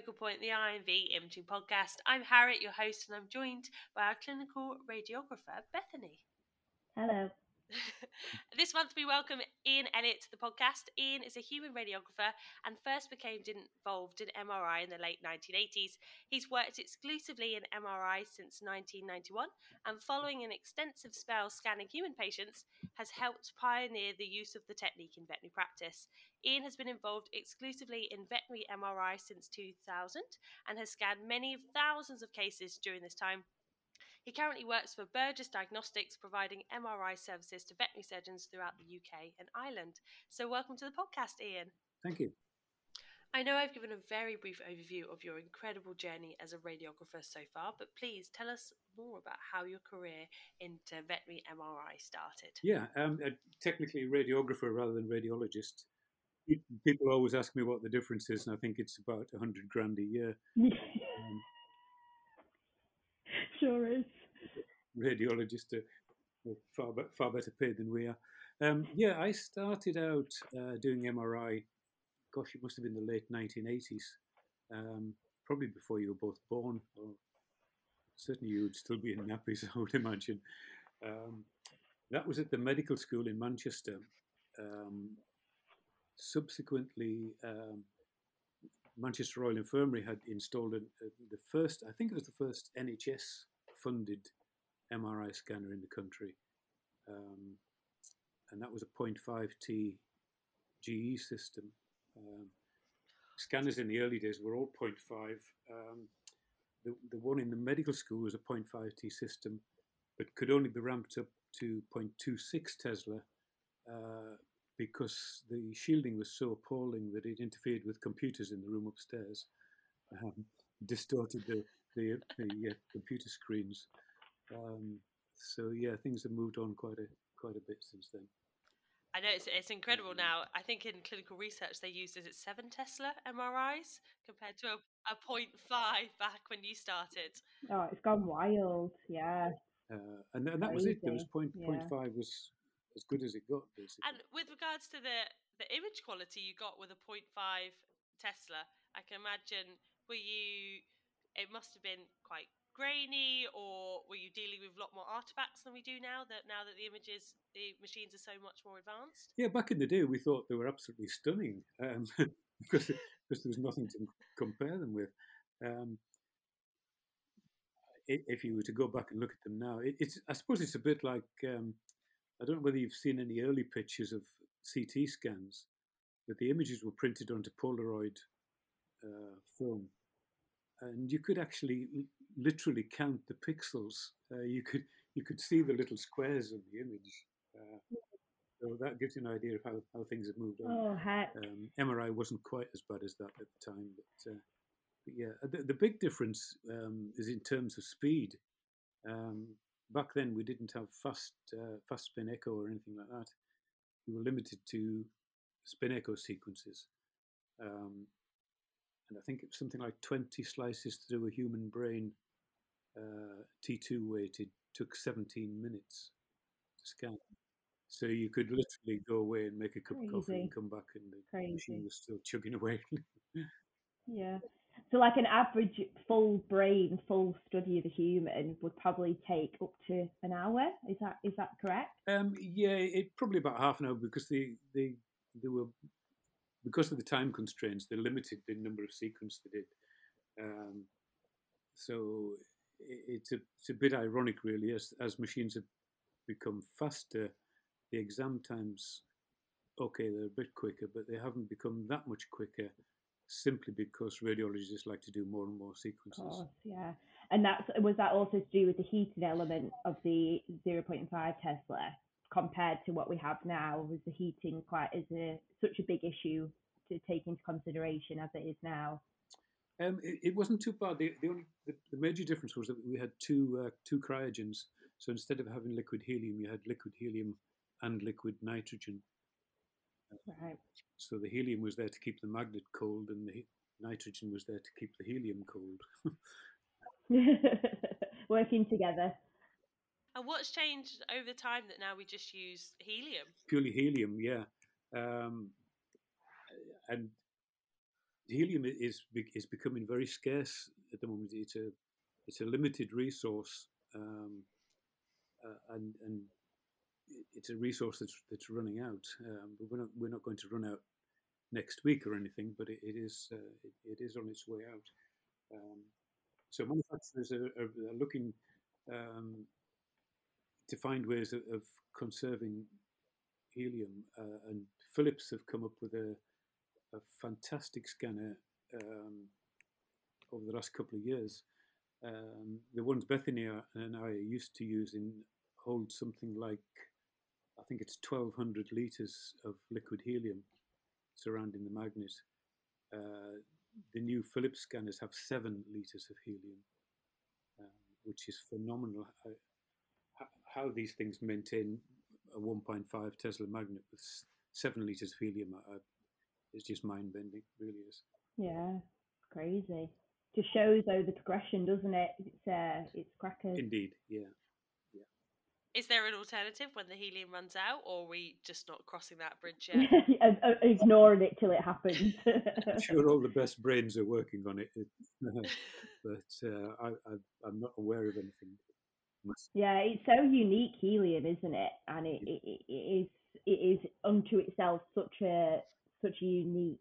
Point, the IMV Imaging Podcast. I'm Harriet, your host, and I'm joined by our clinical radiographer, Bethany. Hello. this month we welcome Ian Elliott to the podcast. Ian is a human radiographer and first became involved in MRI in the late 1980s. He's worked exclusively in MRI since 1991 and following an extensive spell scanning human patients has helped pioneer the use of the technique in veterinary practice. Ian has been involved exclusively in veterinary MRI since 2000 and has scanned many thousands of cases during this time. He currently works for Burgess Diagnostics, providing MRI services to veterinary surgeons throughout the UK and Ireland. So, welcome to the podcast, Ian. Thank you. I know I've given a very brief overview of your incredible journey as a radiographer so far, but please tell us more about how your career into veterinary MRI started. Yeah, um, uh, technically radiographer rather than radiologist. People always ask me what the difference is, and I think it's about 100 grand a year. um, is. Radiologists are far, far better paid than we are. Um, yeah, I started out uh, doing MRI, gosh, it must have been the late 1980s, um, probably before you were both born, or certainly you would still be in nappies, I would imagine. Um, that was at the medical school in Manchester. Um, subsequently, um, Manchester Royal Infirmary had installed a, a, the first, I think it was the first NHS funded MRI scanner in the country. Um, and that was a 0.5T GE system. Um, scanners in the early days were all 0.5. Um, the, the one in the medical school was a 0.5T system, but could only be ramped up to 0.26 Tesla uh, because the shielding was so appalling that it interfered with computers in the room upstairs, um, distorted the, the, the uh, computer screens. Um, so yeah, things have moved on quite a quite a bit since then. I know it's, it's incredible now. I think in clinical research they used is it seven Tesla MRIs compared to a, a 0.5 back when you started. Oh, it's gone wild, yeah. Uh, and, and that was it. There was point, yeah. point five was as good as it got, basically. And with regards to the the image quality you got with a 0.5 Tesla, I can imagine were you it must have been quite grainy or were you dealing with a lot more artifacts than we do now that now that the images the machines are so much more advanced? Yeah back in the day we thought they were absolutely stunning um, because, because there was nothing to compare them with. Um, if you were to go back and look at them now it, it's i suppose it's a bit like um, i don't know whether you've seen any early pictures of ct scans but the images were printed onto polaroid uh, film and you could actually literally count the pixels. Uh, you could you could see the little squares of the image. Uh, so that gives you an idea of how, how things have moved on. Oh, heck. Um, MRI wasn't quite as bad as that at the time, but, uh, but yeah, the, the, big difference um, is in terms of speed. Um, back then, we didn't have fast uh, fast spin echo or anything like that. We were limited to spin echo sequences. And I think it was something like 20 slices through a human brain, uh, T2 weighted, took 17 minutes to scan. So you could literally go away and make a cup Crazy. of coffee and come back, and the Crazy. machine was still chugging away. yeah. So, like an average full brain, full study of a human would probably take up to an hour. Is that is that correct? Um, yeah, it probably about half an hour because they they they were because of the time constraints, they limited the number of sequences they did. Um, so it's a, it's a bit ironic, really, as, as machines have become faster, the exam times, okay, they're a bit quicker, but they haven't become that much quicker simply because radiologists like to do more and more sequences. Course, yeah. And that's was that also to do with the heating element of the 0.5 Tesla? Compared to what we have now? Was the heating quite is a such a big issue to take into consideration as it is now? Um, it, it, wasn't too bad. The, the only the, the, major difference was that we had two uh, two cryogens. So instead of having liquid helium, you had liquid helium and liquid nitrogen. Right. So the helium was there to keep the magnet cold, and the nitrogen was there to keep the helium cold. Working together. And what's changed over the time that now we just use helium? Purely helium, yeah. Um, and helium is is becoming very scarce at the moment. It's a it's a limited resource, um, uh, and and it's a resource that's that's running out. Um, but we're not we're not going to run out next week or anything. But it, it is uh, it, it is on its way out. Um, so manufacturers are, are, are looking um, to find ways of, of conserving helium, uh, and Philips have come up with a, a fantastic scanner um, over the last couple of years. Um, the ones Bethany and I used to using hold something like, I think it's 1200 litres of liquid helium surrounding the magnet. Uh, the new Philips scanners have seven litres of helium, uh, which is phenomenal. How, how, these things maintain a 1.5 Tesla magnet with seven litres of helium uh, is just mind bending, really is. Yeah, crazy. Just shows though the progression, doesn't it? It's uh, it's crackers. Indeed, yeah. Is there an alternative when the helium runs out, or are we just not crossing that bridge yet? Ignoring it till it happens. I'm sure all the best brains are working on it, but uh, I, am not aware of anything. Yeah, it's so unique helium, isn't it? And it, it, it is it is unto itself such a such a unique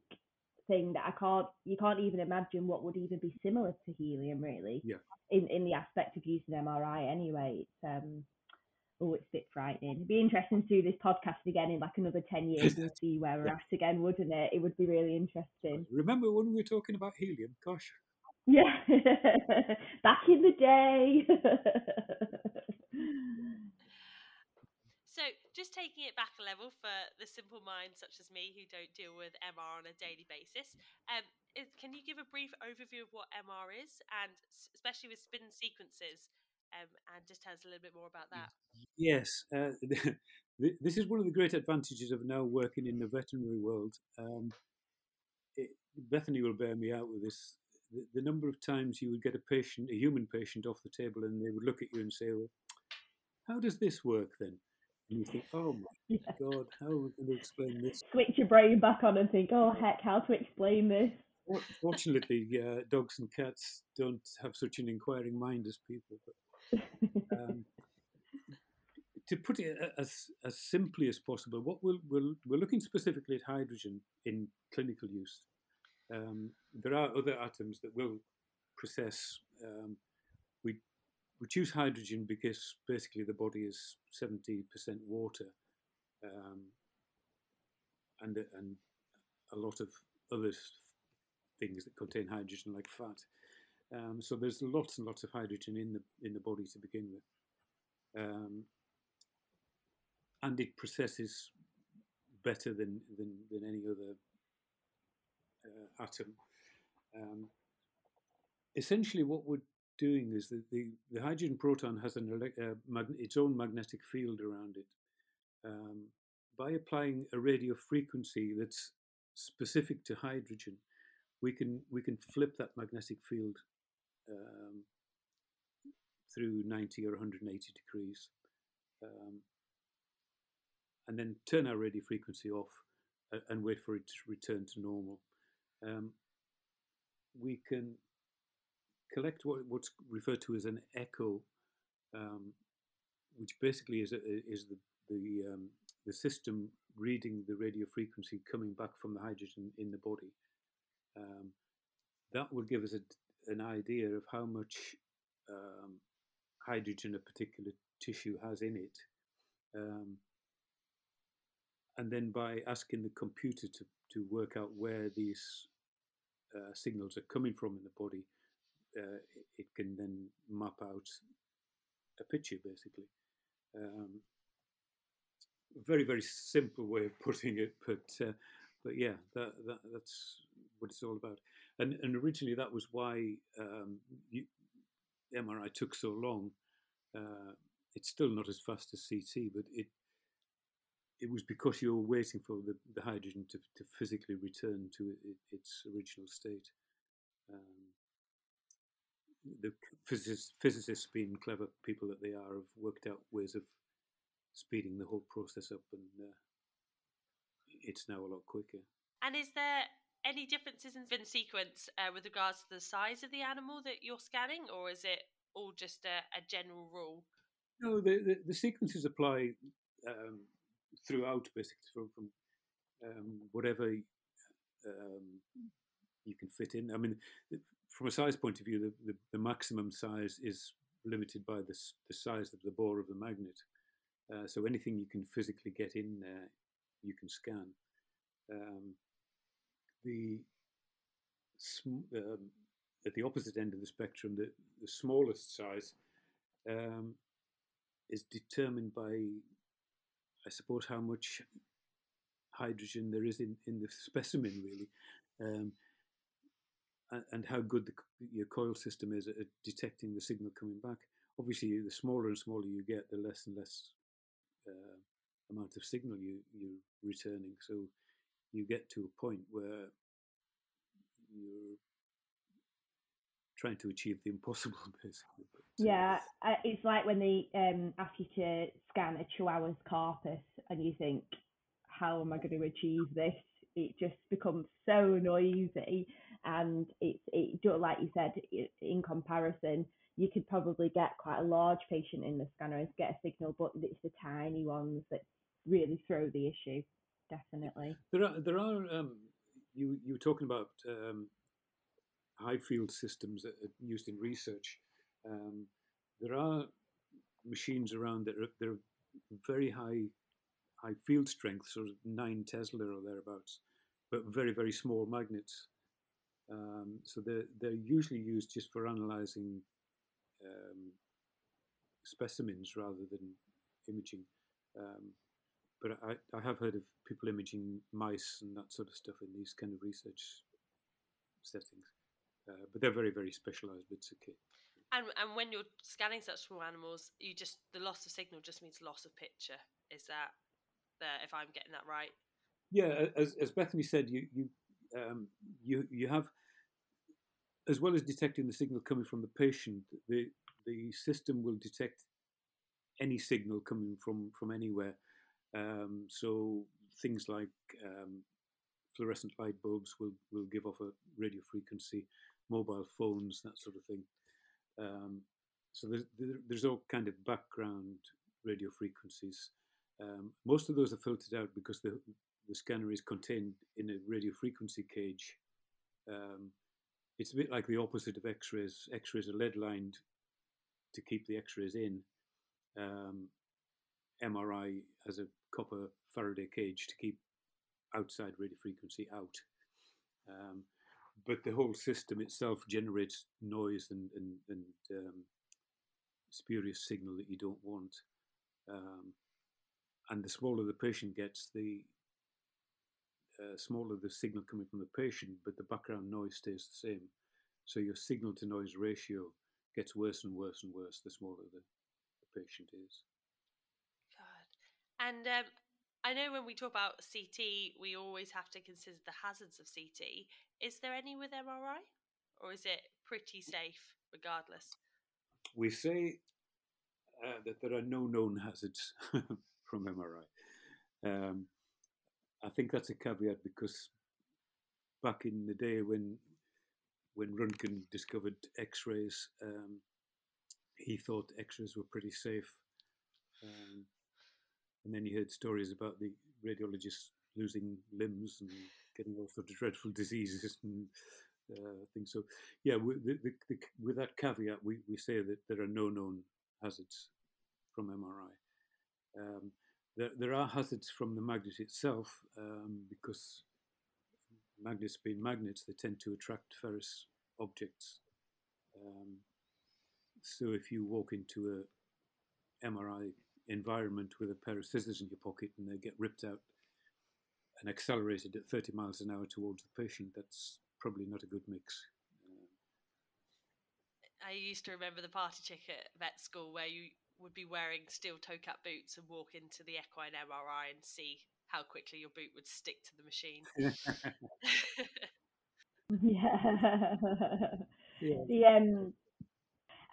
thing that I can't you can't even imagine what would even be similar to helium really. Yeah. In in the aspect of using MRI anyway. It's um oh, it's a bit frightening. It'd be interesting to do this podcast again in like another 10 years and see where we're yeah. at again, wouldn't it? It would be really interesting. Remember when we were talking about helium? Gosh. Yeah, back in the day. so, just taking it back a level for the simple minds such as me who don't deal with MR on a daily basis, um, is, can you give a brief overview of what MR is, and especially with spin sequences? um, and just tell us a little bit more about that. Yes, uh, this is one of the great advantages of now working in the veterinary world. Um, it, Bethany will bear me out with this. The, the, number of times you would get a patient, a human patient, off the table, and they would look at you and say, "Well, how does this work then?" And you think, "Oh my. God, how are we going to explain this?" Switch your brain back on and think, "Oh heck, how to explain this?" Fortunately, uh, dogs and cats don't have such an inquiring mind as people. But um, to put it as, as simply as possible, what we'll, we'll, we're looking specifically at hydrogen in clinical use. Um, there are other atoms that will process. Um, we, choose hydrogen because basically the body is 70% water um, and, and a lot of other things that contain hydrogen, like fat. Um, so there's lots and lots of hydrogen in the in the body to begin with, um, and it processes better than than, than any other uh, atom. Um, essentially, what we're doing is that the, the hydrogen proton has an uh, its own magnetic field around it. Um, by applying a radio frequency that's specific to hydrogen, we can we can flip that magnetic field um, through 90 or 180 degrees, um, and then turn our radio frequency off and, and wait for it to return to normal. Um, we can collect what, what's referred to as an echo, um, which basically is a, is the the, um, the system reading the radio frequency coming back from the hydrogen in the body. Um, that will give us a, an idea of how much um, hydrogen a particular tissue has in it. Um, and then by asking the computer to, to work out where these uh, signals are coming from in the body, uh, it can then map out a picture basically. Um, very very simple way of putting it, but uh, but yeah, that, that that's what it's all about. And, and originally that was why um, you, MRI took so long. Uh, it's still not as fast as CT, but it it was because you were waiting for the, the hydrogen to, to physically return to it, its original state. Um, the physicists, physicists, being clever people that they are, have worked out ways of speeding the whole process up, and uh, it's now a lot quicker. And is there any differences in sequence uh, with regards to the size of the animal that you're scanning, or is it all just a, a general rule? No, the, the, the sequences apply um, throughout, basically, from, from um, whatever um, you can fit in. I mean, from a size point of view, the, the, the maximum size is limited by the, the size of the bore of the magnet. Uh, so anything you can physically get in there, you can scan. Um, the um, at the opposite end of the spectrum, the, the smallest size um, is determined by, I suppose, how much hydrogen there is in, in the specimen, really, um, and, how good the, your coil system is at detecting the signal coming back. Obviously, the smaller and smaller you get, the less and less uh, amount of signal you, you're returning. So you get to a point where you're trying to achieve the impossible, basically. Yeah, it's like when they um, ask you to scan a chihuahua's carpus, and you think, "How am I going to achieve this?" It just becomes so noisy, and it's it like you said, in comparison, you could probably get quite a large patient in the scanner and get a signal, but it's the tiny ones that really throw the issue. Definitely, there are there are um, you you were talking about um, high field systems that are used in research. Um, there are machines around that are, that are very high high field strength, sort of nine Tesla or thereabouts, but very very small magnets. Um, so they're they're usually used just for analysing um, specimens rather than imaging. Um, but I, I have heard of people imaging mice and that sort of stuff in these kind of research settings. Uh, but they're very, very specialised bits of kit. And and when you're scanning such small animals, you just the loss of signal just means loss of picture. Is that there? If I'm getting that right? Yeah, as as Bethany said, you you um, you you have as well as detecting the signal coming from the patient, the the system will detect any signal coming from from anywhere. Um, so things like um, fluorescent light bulbs will will give off a radio frequency mobile phones, that sort of thing. Um, so there's, there's all kind of background radio frequencies. Um, most of those are filtered out because the, the scanner is contained in a radio frequency cage. Um, it's a bit like the opposite of X-rays. X-rays are lead lined to keep the X-rays in. MRI um, has a copper Faraday cage to keep outside radio frequency out. Um, but the whole system itself generates noise and, and, and um, spurious signal that you don't want. Um, and the smaller the patient gets, the uh, smaller the signal coming from the patient, but the background noise stays the same. So your signal to noise ratio gets worse and worse and worse the smaller the, the patient is. God. And um, I know when we talk about CT, we always have to consider the hazards of CT. Is there any with MRI, or is it pretty safe regardless? We say uh, that there are no known hazards from MRI. Um, I think that's a caveat because back in the day when when Röntgen discovered X-rays, um, he thought X-rays were pretty safe. Um, and then you heard stories about the radiologists losing limbs and getting all sorts of dreadful diseases and uh, things. So, yeah, with, the, the, the, with that caveat, we, we say that there are no known hazards from MRI. Um, there, there are hazards from the magnet itself um, because magnets being magnets, they tend to attract ferrous objects. Um, so if you walk into a MRI environment with a pair of scissors in your pocket and they get ripped out and accelerated at 30 miles an hour towards the patient, that's probably not a good mix. I used to remember the party chick at vet school where you would be wearing steel toe cap boots and walk into the equine MRI and see how quickly your boot would stick to the machine. yeah. yeah. The um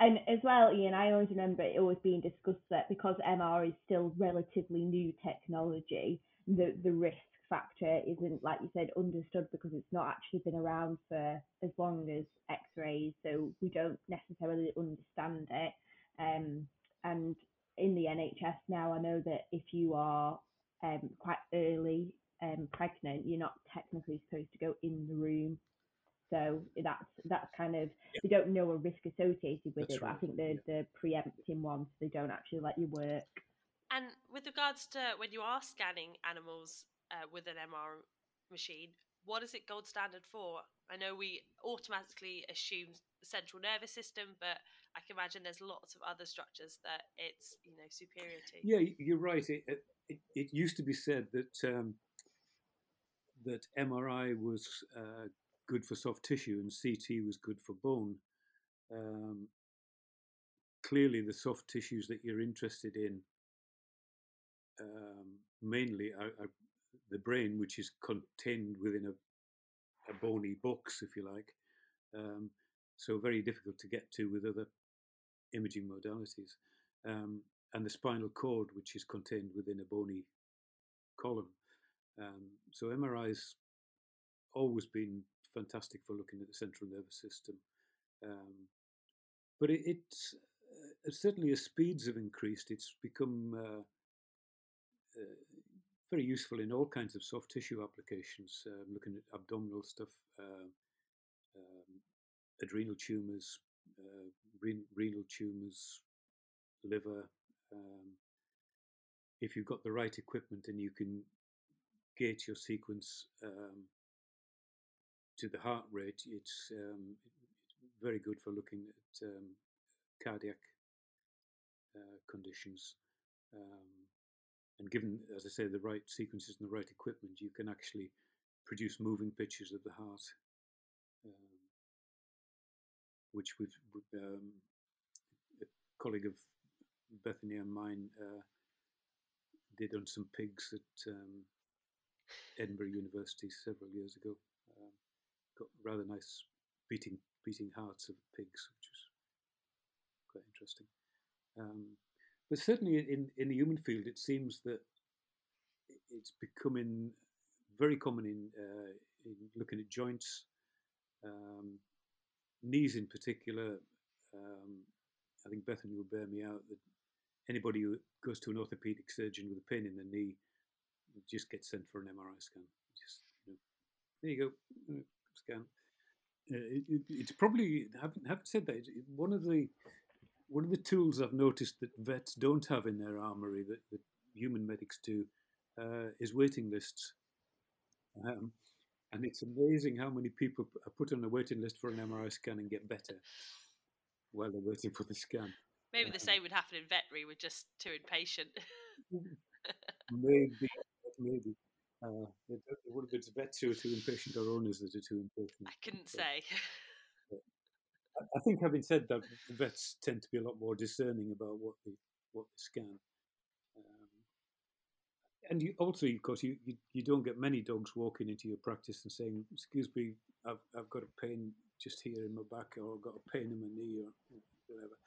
and as well, Ian, I always remember it always being discussed that because MR is still relatively new technology, the the risks factor isn't, like you said, understood because it's not actually been around for as long as X-rays, so we don't necessarily understand it. Um, and in the NHS now, I know that if you are um, quite early um, pregnant, you're not technically supposed to go in the room. So that's that's kind of yeah. they don't know a risk associated with that's it, right. but I think they're yeah. they're preempting one, so they don't actually let you work. And with regards to when you are scanning animals uh, with an MR machine, what is it gold standard for? I know we automatically assume central nervous system, but I can imagine there's lots of other structures that it's you know superior to. Yeah, you're right. It it, it used to be said that um, that MRI was uh, good for soft tissue and CT was good for bone. Um, clearly, the soft tissues that you're interested in um, mainly are, are, the brain, which is contained within a, a bony box, if you like. Um, so very difficult to get to with other imaging modalities. Um, and the spinal cord, which is contained within a bony column. Um, so MRI's always been fantastic for looking at the central nervous system. Um, but it, it's uh, certainly as speeds have increased, it's become uh, uh, very useful in all kinds of soft tissue applications, uh, looking at abdominal stuff, uh, um, adrenal tumors, uh, re- renal tumors, liver. Um, if you've got the right equipment and you can gate your sequence um, to the heart rate, it's, um, very good for looking at um, cardiac uh, conditions. Um, and given, as I say, the right sequences and the right equipment, you can actually produce moving pictures of the heart, um, which we've, um, a colleague of Bethany and mine uh, did on some pigs at Edinburgh University several years ago. Got rather nice beating beating hearts of pigs, which is quite interesting. Um, but certainly in, in the human field, it seems that it's becoming very common in, uh, in looking at joints, um, knees in particular. Um, I think Bethany will bear me out that anybody who goes to an orthopedic surgeon with a pain in the knee just gets sent for an MRI scan. Just you know, there you go, scan. Uh, it, it, it's probably haven't haven't said that. one of the one of the tools I've noticed that vets don't have in their armory that, that human medics do uh, is waiting lists. Um, and it's amazing how many people are put on a waiting list for an MRI scan and get better while they're waiting for the scan. Maybe the um, same would happen in veterinary. We're just too impatient. maybe, maybe. Uh, one of it's vets who are too impatient or owners that are too impatient. I couldn't say. I think, having said that, vets tend to be a lot more discerning about what they what they scan. Um, and you, also, of course, you, you, you don't get many dogs walking into your practice and saying, "Excuse me, I've I've got a pain just here in my back, or I've got a pain in my knee, or whatever."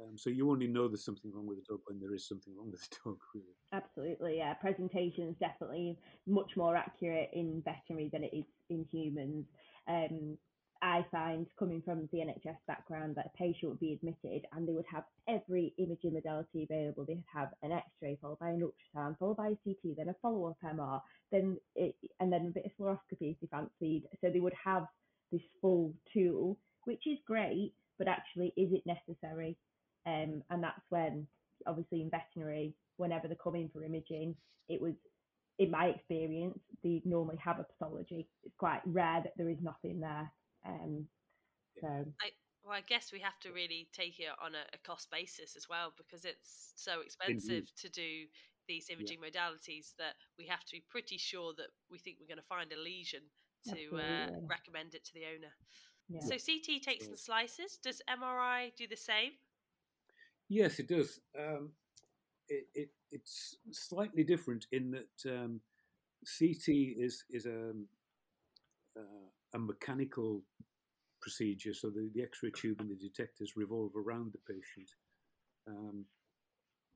Um, so you only know there's something wrong with the dog when there is something wrong with the dog, really. Absolutely, yeah. Presentation is definitely much more accurate in veterinary than it is in humans. Um, I find coming from the NHS background that a patient would be admitted and they would have every imaging modality available. They'd have an X-ray followed by an ultrasound, followed by a CT, then a follow-up MR, then it, and then a bit of fluoroscopy if they fancied. So they would have this full tool, which is great, but actually, is it necessary? Um, and that's when, obviously, in veterinary, whenever they come in for imaging, it was in my experience, they normally have a pathology. It's quite rare that there is nothing there. Um, so. I, well, I guess we have to really take it on a, a cost basis as well because it's so expensive Indeed. to do these imaging yeah. modalities that we have to be pretty sure that we think we're going to find a lesion to uh, recommend it to the owner. Yeah. So CT takes the slices. Does MRI do the same? Yes, it does. Um, it, it, it's slightly different in that um, CT is is a, um, uh, a mechanical procedure, so the, the X-ray tube and the detectors revolve around the patient. Um,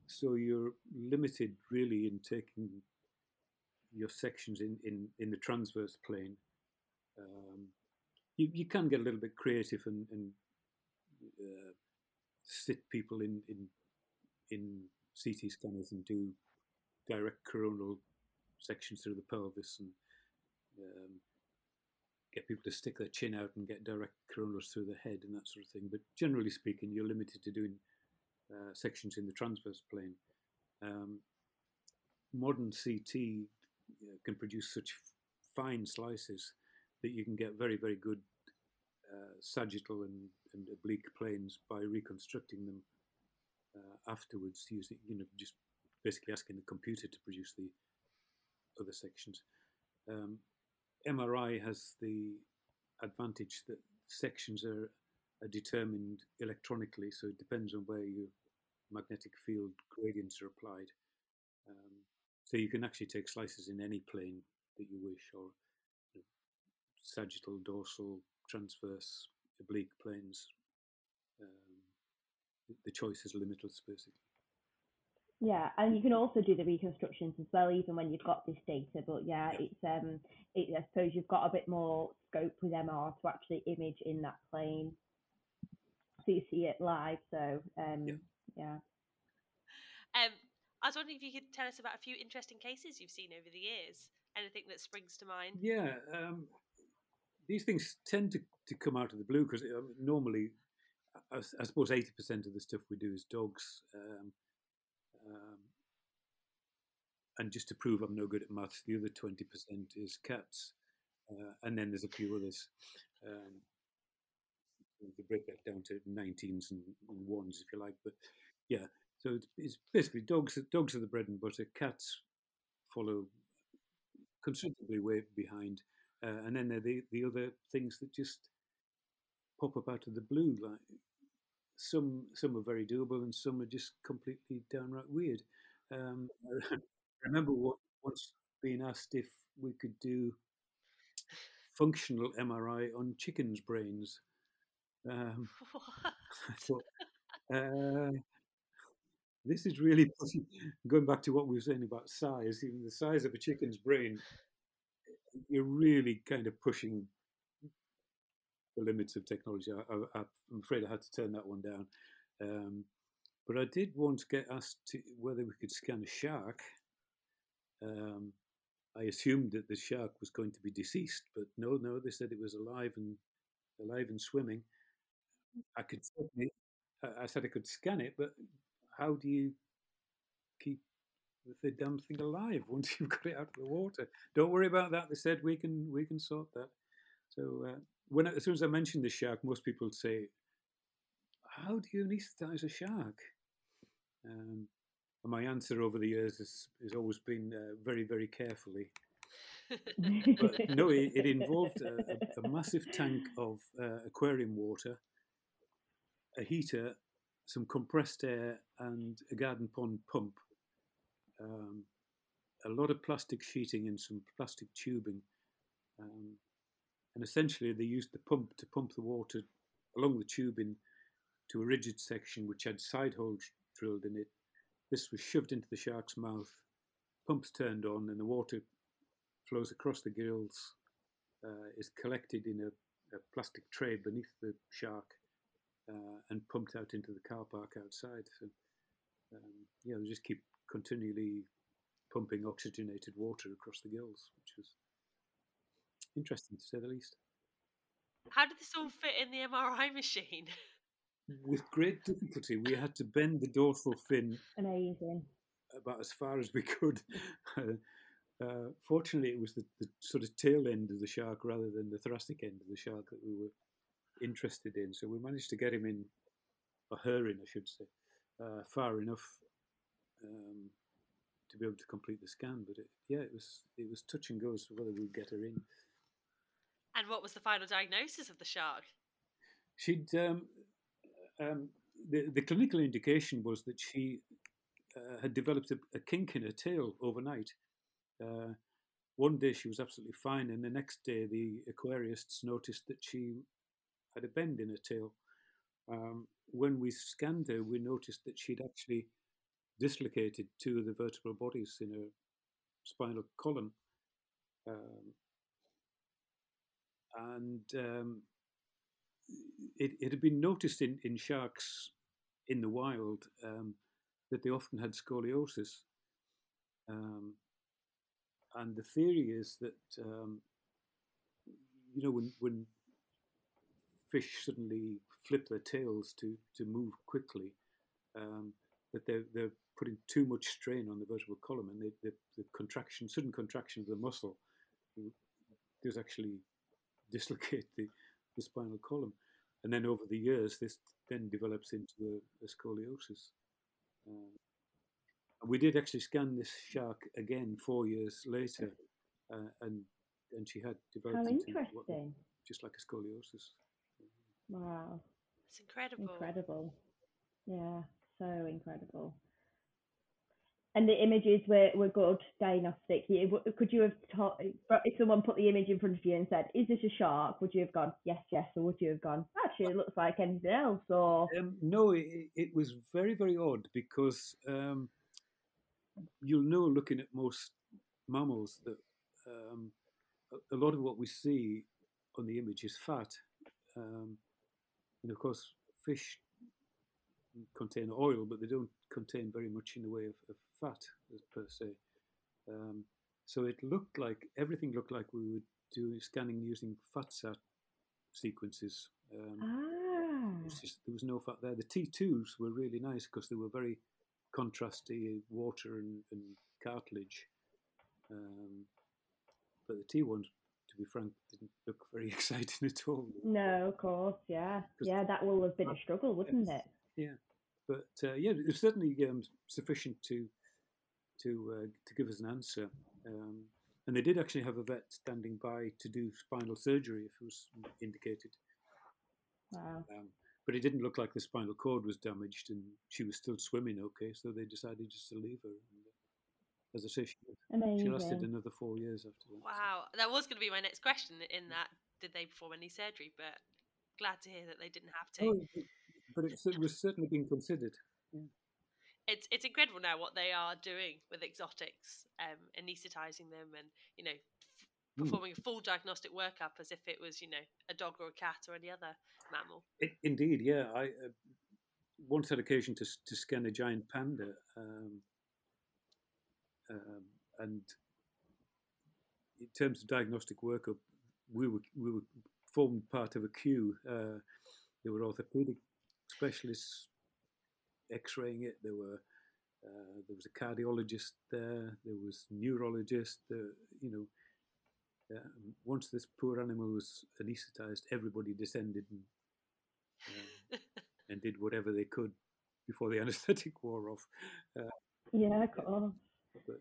so you're limited really in taking your sections in, in, in the transverse plane. Um, you, you can get a little bit creative and, and uh, sit people in, in in CT scanners and do direct coronal sections through the pelvis and um, get people to stick their chin out and get direct coronals through the head and that sort of thing. But generally speaking, you're limited to doing uh, sections in the transverse plane. Um, modern CT uh, can produce such fine slices that you can get very, very good uh, sagittal and, and oblique planes by reconstructing them uh, afterwards, using you know just basically asking the computer to produce the other sections. Um, MRI has the advantage that sections are, are, determined electronically, so it depends on where your magnetic field gradients are applied. Um, so you can actually take slices in any plane that you wish, or you know, sagittal, dorsal, transverse, oblique planes. Um, the choice is limitless, basically. Yeah, and you can also do the reconstructions as well, even when you've got this data. But yeah, yeah. it's um, it, I suppose you've got a bit more scope with MR to actually image in that plane, so you see it live. So um, yeah. yeah. Um, I was wondering if you could tell us about a few interesting cases you've seen over the years. Anything that springs to mind? Yeah, um, these things tend to, to come out of the blue because um, normally, I, I, suppose, eighty percent of the stuff we do is dogs. Um, um, and just to prove I'm no good at maths, the other 20% is cats. Uh, and then there's a few others. Um, they break that down to 19s and, and, ones, if you like. But yeah, so it's, it's, basically dogs. Dogs are the bread and butter. Cats follow considerably way behind. Uh, and then there are the, the other things that just pop up out of the blue. Like some some are very doable, and some are just completely downright weird. Um, I remember what, once being asked if we could do functional MRI on chickens' brains. Um, I thought, uh, this is really going back to what we were saying about size. Even the size of a chicken's brain, you're really kind of pushing the limits of technology. I, am afraid I had to turn that one down. Um, but I did once get asked to, whether we could scan a shark. Um, I assumed that the shark was going to be deceased, but no, no, they said it was alive and alive and swimming. I could I said I could scan it, but how do you keep the damn thing alive once you've got it out of the water? Don't worry about that. They said we can we can sort that. So uh, when as soon as I mention the shark, most people say, "How do you anaesthetize a shark?" Um, and my answer over the years has, has always been uh, very, very carefully. but no, it, it involved a, a, massive tank of uh, aquarium water, a heater, some compressed air, and a garden pond pump. Um, a lot of plastic sheeting and some plastic tubing. Um, and essentially they used the pump to pump the water along the tubing to a rigid section which had side holes drilled in it. This was shoved into the shark's mouth, pumps turned on, and the water flows across the gills, uh, is collected in a, a, plastic tray beneath the shark, uh, and pumped out into the car park outside. So, um, yeah, we just keep continually pumping oxygenated water across the gills, which was interesting to say the least. How did this all fit in the MRI machine? With great difficulty, we had to bend the dorsal fin. Amazing. About as far as we could. uh, fortunately, it was the, the, sort of tail end of the shark rather than the thoracic end of the shark that we were interested in. So we managed to get him in, or her in, I should say, uh, far enough um, to be able to complete the scan. But it, yeah, it was it was touch and go as to whether we'd get her in. And what was the final diagnosis of the shark? She'd um, um, the the clinical indication was that she uh, had developed a, a, kink in her tail overnight. Uh, one day she was absolutely fine, and the next day the aquarists noticed that she had a bend in her tail. Um, when we scanned her, we noticed that she'd actually dislocated two of the vertebral bodies in her spinal column Um, and um, it, it had been noticed in, in sharks in the wild um, that they often had scoliosis. Um, and the theory is that, um, you know, when, when fish suddenly flip their tails to, to move quickly, um, that they're, they're putting too much strain on the vertebral column and they, the, the contraction, sudden contraction of the muscle does actually dislocate the, the spinal column. And then over the years, this then develops into a, a scoliosis. Uh, we did actually scan this shark again four years later, uh, and and she had developed How into interesting. what- just like a scoliosis. Wow. It's incredible. Incredible. Yeah, so incredible. And the images were, were good, diagnostic. You, could you have taught, if someone put the image in front of you and said, is this a shark? Would you have gone, yes, yes, or would you have gone, actually, it looks like anything else? Or, Um, no, it, it was very, very odd because um, you'll know looking at most mammals that um, a, a lot of what we see on the image is fat. Um, and of course, fish contain oil, but they don't contain very much in the way of, of fat per se. Um, so it looked like everything looked like we were doing scanning using FATSAT sequences. Um, ah, just, there was no fat there. The T2s were really nice because they were very contrasty, water and, and cartilage. Um, but the T1s, to be frank, didn't look very exciting at all. no, of course, yeah. Yeah, that will have been a struggle, wouldn't it? Yeah, but uh, yeah, it was certainly um, sufficient to to uh, to give us an answer. Um, and they did actually have a vet standing by to do spinal surgery if it was indicated. Wow. Um, but it didn't look like the spinal cord was damaged, and she was still swimming okay. So they decided just to leave her. And, uh, as I say, she, she lasted another four years after that. so- Wow, that was going to be my next question. In that, did they perform any surgery? But glad to hear that they didn't have to. Oh, it- but it was certainly being considered. It's it's incredible now what they are doing with exotics, um, anaesthetizing them, and you know, f- Mm. performing a full diagnostic workup as if it was you know a dog or a cat or any other mammal. It, indeed, yeah. I uh, once had occasion to to scan a giant panda, um, um, and in terms of diagnostic workup, we were we were formed part of a queue. Uh, there were orthopedic specialists X-raying it. There were uh, there was a cardiologist there. There was neurologist. There, you know. Um, once this poor animal was anaesthetized, everybody descended and um, and did whatever they could before the anaesthetic wore off. Yeah, of course. But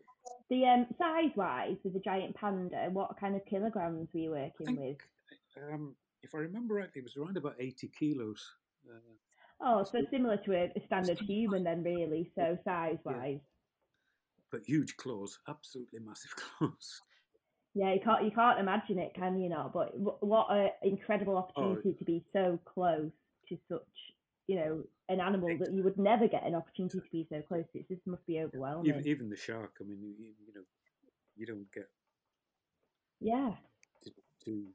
The um, size wise with the giant panda, what kind of kilograms were you I working with? um, if I remember rightly, it was around about 80 kilos. Oh, so similar to a, standard human then, really. So size wise, but huge claws, absolutely massive claws. yeah. you can't you can't imagine it, can you not? But wh- what an incredible oh, opportunity to be so close to such, you know, an animal that you would never get an opportunity to be so close to. It just must be overwhelming. Even, even the shark, I mean, you, you you know, you don't get yeah. to. to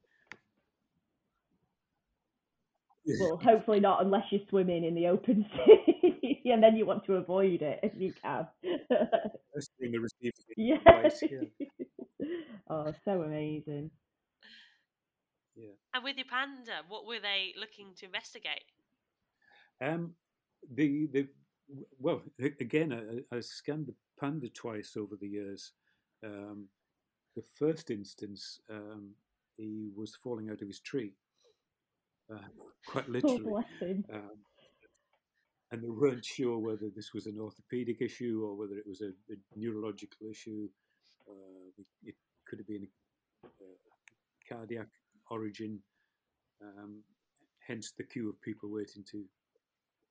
Well, hopefully not unless you're swimming in the open sea, and then you want to avoid it if you can. The receiving yeah. device, yeah. oh, so amazing. yeah. And with your panda, what were they looking to investigate? Um, the the well again, I, I scanned the panda twice over the years. Um, the first instance, um, he was falling out of his tree, uh, quite Oh, literally, um, and they weren't sure whether this was an orthopedic issue or whether it was a, a neurological issue. Uh, it, could have been a, a cardiac origin. Um, hence the queue of people waiting to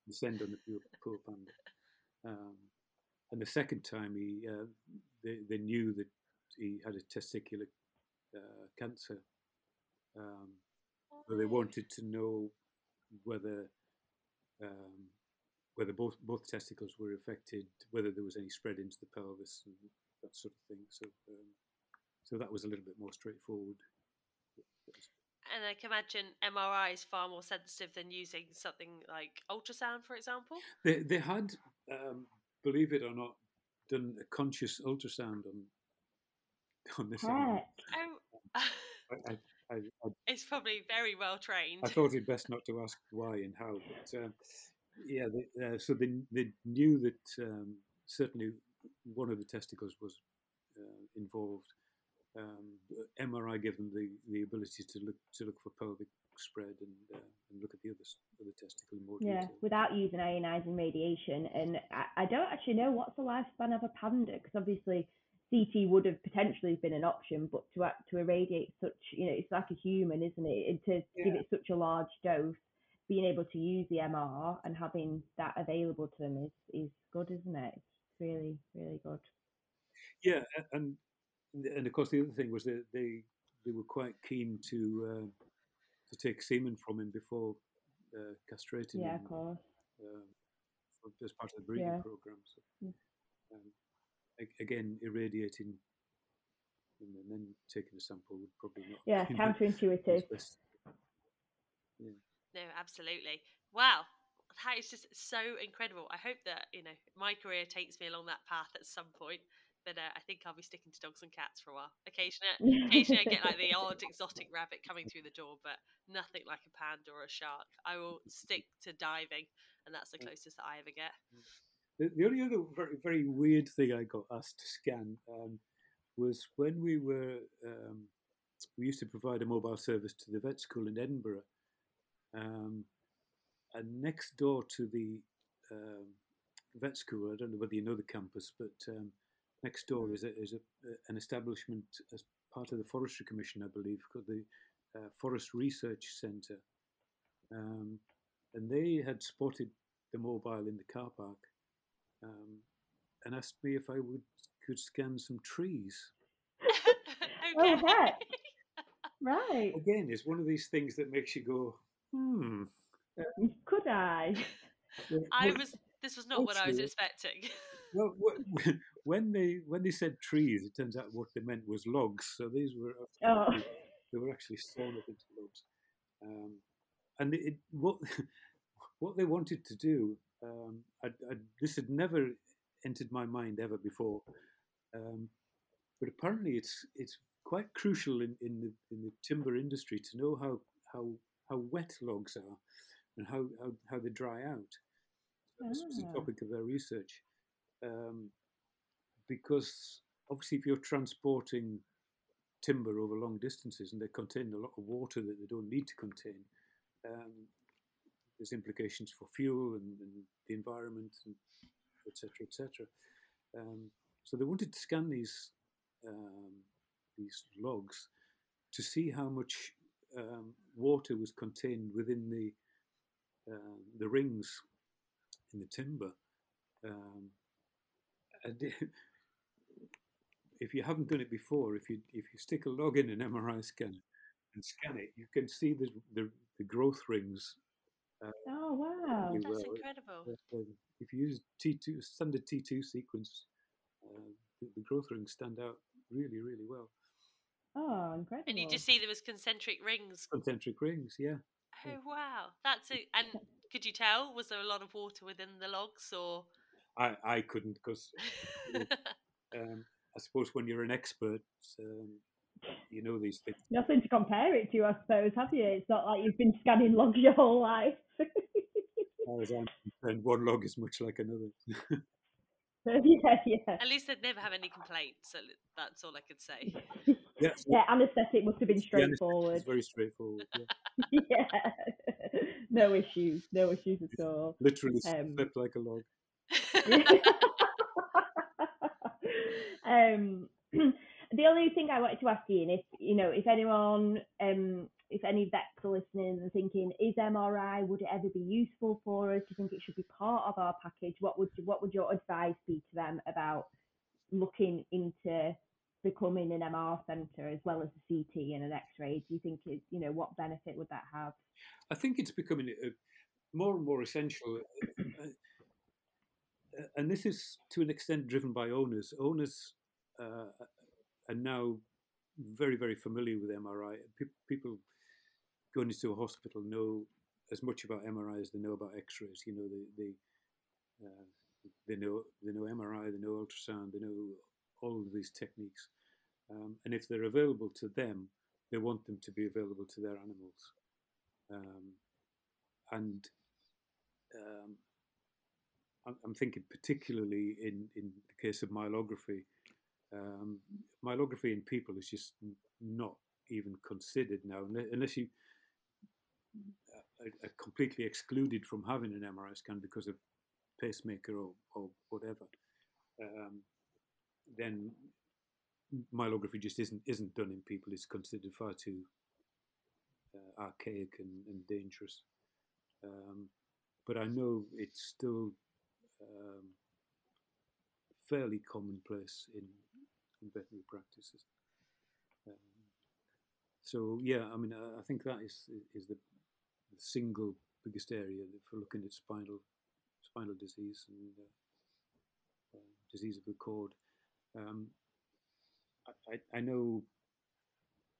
descend on the poor, poor panda. Um, and the second time, he uh, they, they knew that he had a testicular uh, cancer. Um, so they wanted to know whether um, whether both both testicles were affected, whether there was any spread into the pelvis and that sort of thing. So um, so that was a little bit more straightforward. And I can imagine MRI is far more sensitive than using something like ultrasound, for example. They they had, um, believe it or not, done a conscious ultrasound on on this. animal. Oh, I, I, I, I, it's probably very well trained. I thought it best not to ask why and how, but um, yeah. They, uh, so they they knew that um, certainly one of the testicles was uh, involved. Um, MRI gave them the, the ability to look to look for pelvic spread and uh, and look at the other other testicle more Yeah, detail. without using ionizing radiation. And I, I don't actually know what's the lifespan of a panda because obviously CT would have potentially been an option, but to act- to irradiate such, you know, it's like a human, isn't it? And to give it such a large dose, being able to use the MR and having that available to them is is good, isn't it? It's really really good. Yeah, and and of course the other thing was that they they were quite keen to uh, to take semen from him before uh, castrating Yeah, him Yeah, of course. um, as part of the breeding Yeah. program. So, Mm. um, again, irradiating and then taking a sample would probably not. Yeah, be counterintuitive. best. No, absolutely. Wow. That is just so incredible. I hope that, you know, my career takes me along that path at some point. But uh, I think I'll be sticking to dogs and cats for a while. Occasionally, occasionally I get like the odd exotic rabbit coming through the door, but nothing like a panda or a shark. I will stick to diving, and that's the closest that I ever get. The, the only other very, very weird thing I got asked to scan um, was when we were, um, we used to provide a mobile service to the vet school in Edinburgh. Um, and next door to the um, vet school, I don't know whether you know the campus, but um, next door is, a, is a, an establishment as part of the Forestry Commission, I believe, called the uh, Forest Research Centre. Um, and they had spotted the mobile in the car park um, and asked me if I would could scan some trees. Oh, okay. heck. Right. Again, it's one of these things that makes you go, hmm. Could I? I was. This was not what I was expecting. Well, when they when they said trees, it turns out what they meant was logs. So these were Oh. they were actually sawn up into logs, um, and it, what what they wanted to do. Um, I, I, this had never entered my mind ever before, um, but apparently it's it's quite crucial in, in the in the timber industry to know how how how wet logs are and how how, how they dry out. This was the Ah. topic of their research, um, because obviously if you're transporting timber over long distances and they contain a lot of water that they don't need to contain, um, there's implications for fuel and, and the environment, and et cetera, et cetera. Um, so they wanted to scan these um, these logs to see how much um, water was contained within the uh, the rings in the timber. Um, if you haven't done it before, if you if you stick a log in an MRI scanner and scan it, you can see the the, the growth rings. Oh wow. That's will. incredible. Um, if you use T2 standard T2 sequence, uh, the, the growth rings stand out really really well. Oh, incredible. And you just see them as concentric rings. Concentric rings, yeah. Oh wow, that's it. And could you tell? Was there a lot of water within the logs, or? I I couldn't because um, I suppose when you're an expert, um, you know these things. Nothing to compare it to, I suppose, have you? It's not like you've been scanning logs your whole life. As I'm concerned, one log is much like another. yeah, yeah. At least they'd never have any complaints. So that's all I could say. yeah, Yeah, anaesthetic must have been the anesthetic straightforward. is very straightforward. Yeah. yeah. no issues, no issues at all. Literally Um, slept like a log. um, the only thing I wanted to ask Ian, if you know, if anyone, um, if any vets are listening and thinking, is MRI would it ever be useful for us? Do you think it should be part of our package? What would what would your advice be to them about looking into becoming an MR centre as well as a CT and an X-ray? Do you think it, you know, what benefit would that have? I think it's becoming uh, more and more essential. uh, uh, and this is to an extent driven by owners. Owners are now very very familiar with MRI. Pe- people going into a hospital know as much about MRI as they know about X-rays. You know, they they uh, they know they know MRI, they know ultrasound, they know all of these techniques, um, and if they're available to them, they want them to be available to their animals. Um, and um, I'm, I'm, thinking particularly in, in the case of myelography. Um, myelography in people is just not even considered now, unless you are, are completely excluded from having an MRI scan because of pacemaker or, or whatever. Um, then myelography just isn't isn't done in people. It's considered far too uh, archaic and, and dangerous. Um, but I know it's still um, fairly commonplace in, in veterinary practices. Um, so yeah, I mean, I, I, think that is is the, the, single biggest area for looking at spinal spinal disease and uh, uh, disease of the cord. Um, I, I, know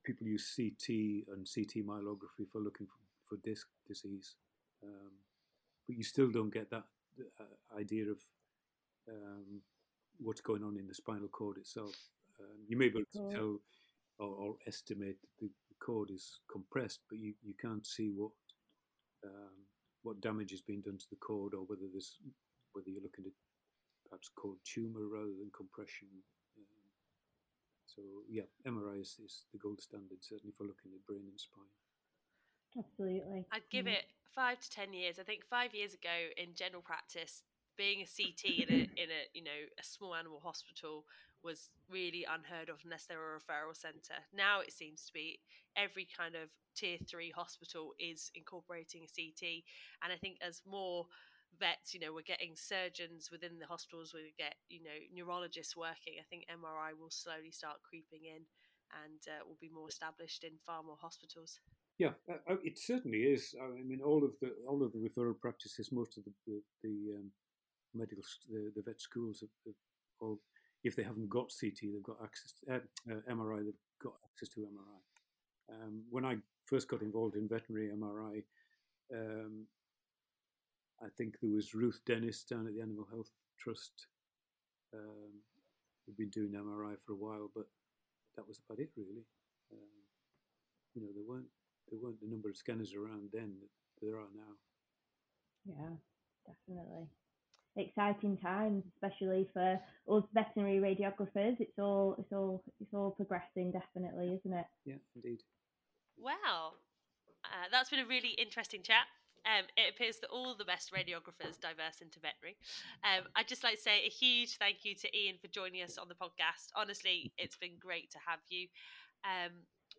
people use CT and CT myelography for looking for, for disc disease, um, but you still don't get that uh, idea of um, what's going on in the spinal cord itself. Um, you may be able to tell or, or estimate that the, the, cord is compressed, but you, you can't see what um, what damage is being done to the cord or whether there's whether you're looking at perhaps cord tumor rather than compression so yeah, MRI is, is the gold standard certainly for looking at brain and spine. Absolutely. I'd give it five to ten years. I think five years ago in general practice, being a CT in a in a you know a small animal hospital was really unheard of unless there were a referral centre. Now it seems to be every kind of tier three hospital is incorporating a CT, and I think as more vets, you know, we're getting surgeons within the hospitals, we get, you know, neurologists working. I think MRI will slowly start creeping in and uh, will be more established in far more hospitals. Yeah, uh, uh it certainly is. I mean, all of the all of the referral practices, most of the the, the um, medical the, the vet schools have, have if they haven't got CT, they've got access to uh, uh MRI. They've got access to MRI. Um, when I first got involved in veterinary MRI, um, I think there was Ruth Dennis down at the Animal Health Trust. Um, who'd been doing MRI for a while, but that was about it really. Um, you know, there weren't there weren't the number of scanners around then that there are now. Yeah, definitely. Exciting times, especially for us veterinary radiographers. It's all it's all it's all progressing, definitely, isn't it? Yeah, indeed. Wow, uh, that's been a really interesting chat. Um, it appears that all the best radiographers diverse into veterinary. Um, I'd just like to say a huge thank you to Ian for joining us on the podcast. Honestly, it's been great to have you. Um,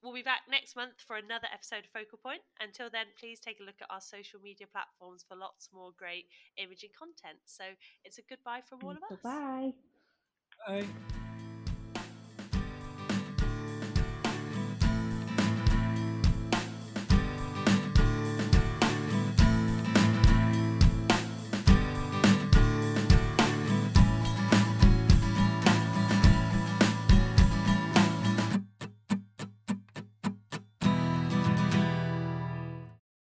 we'll be back next month for another episode of Focal Point. Until then, please take a look at our social media platforms for lots more great imaging content. So it's a goodbye from all mm, of us. Bye. Bye.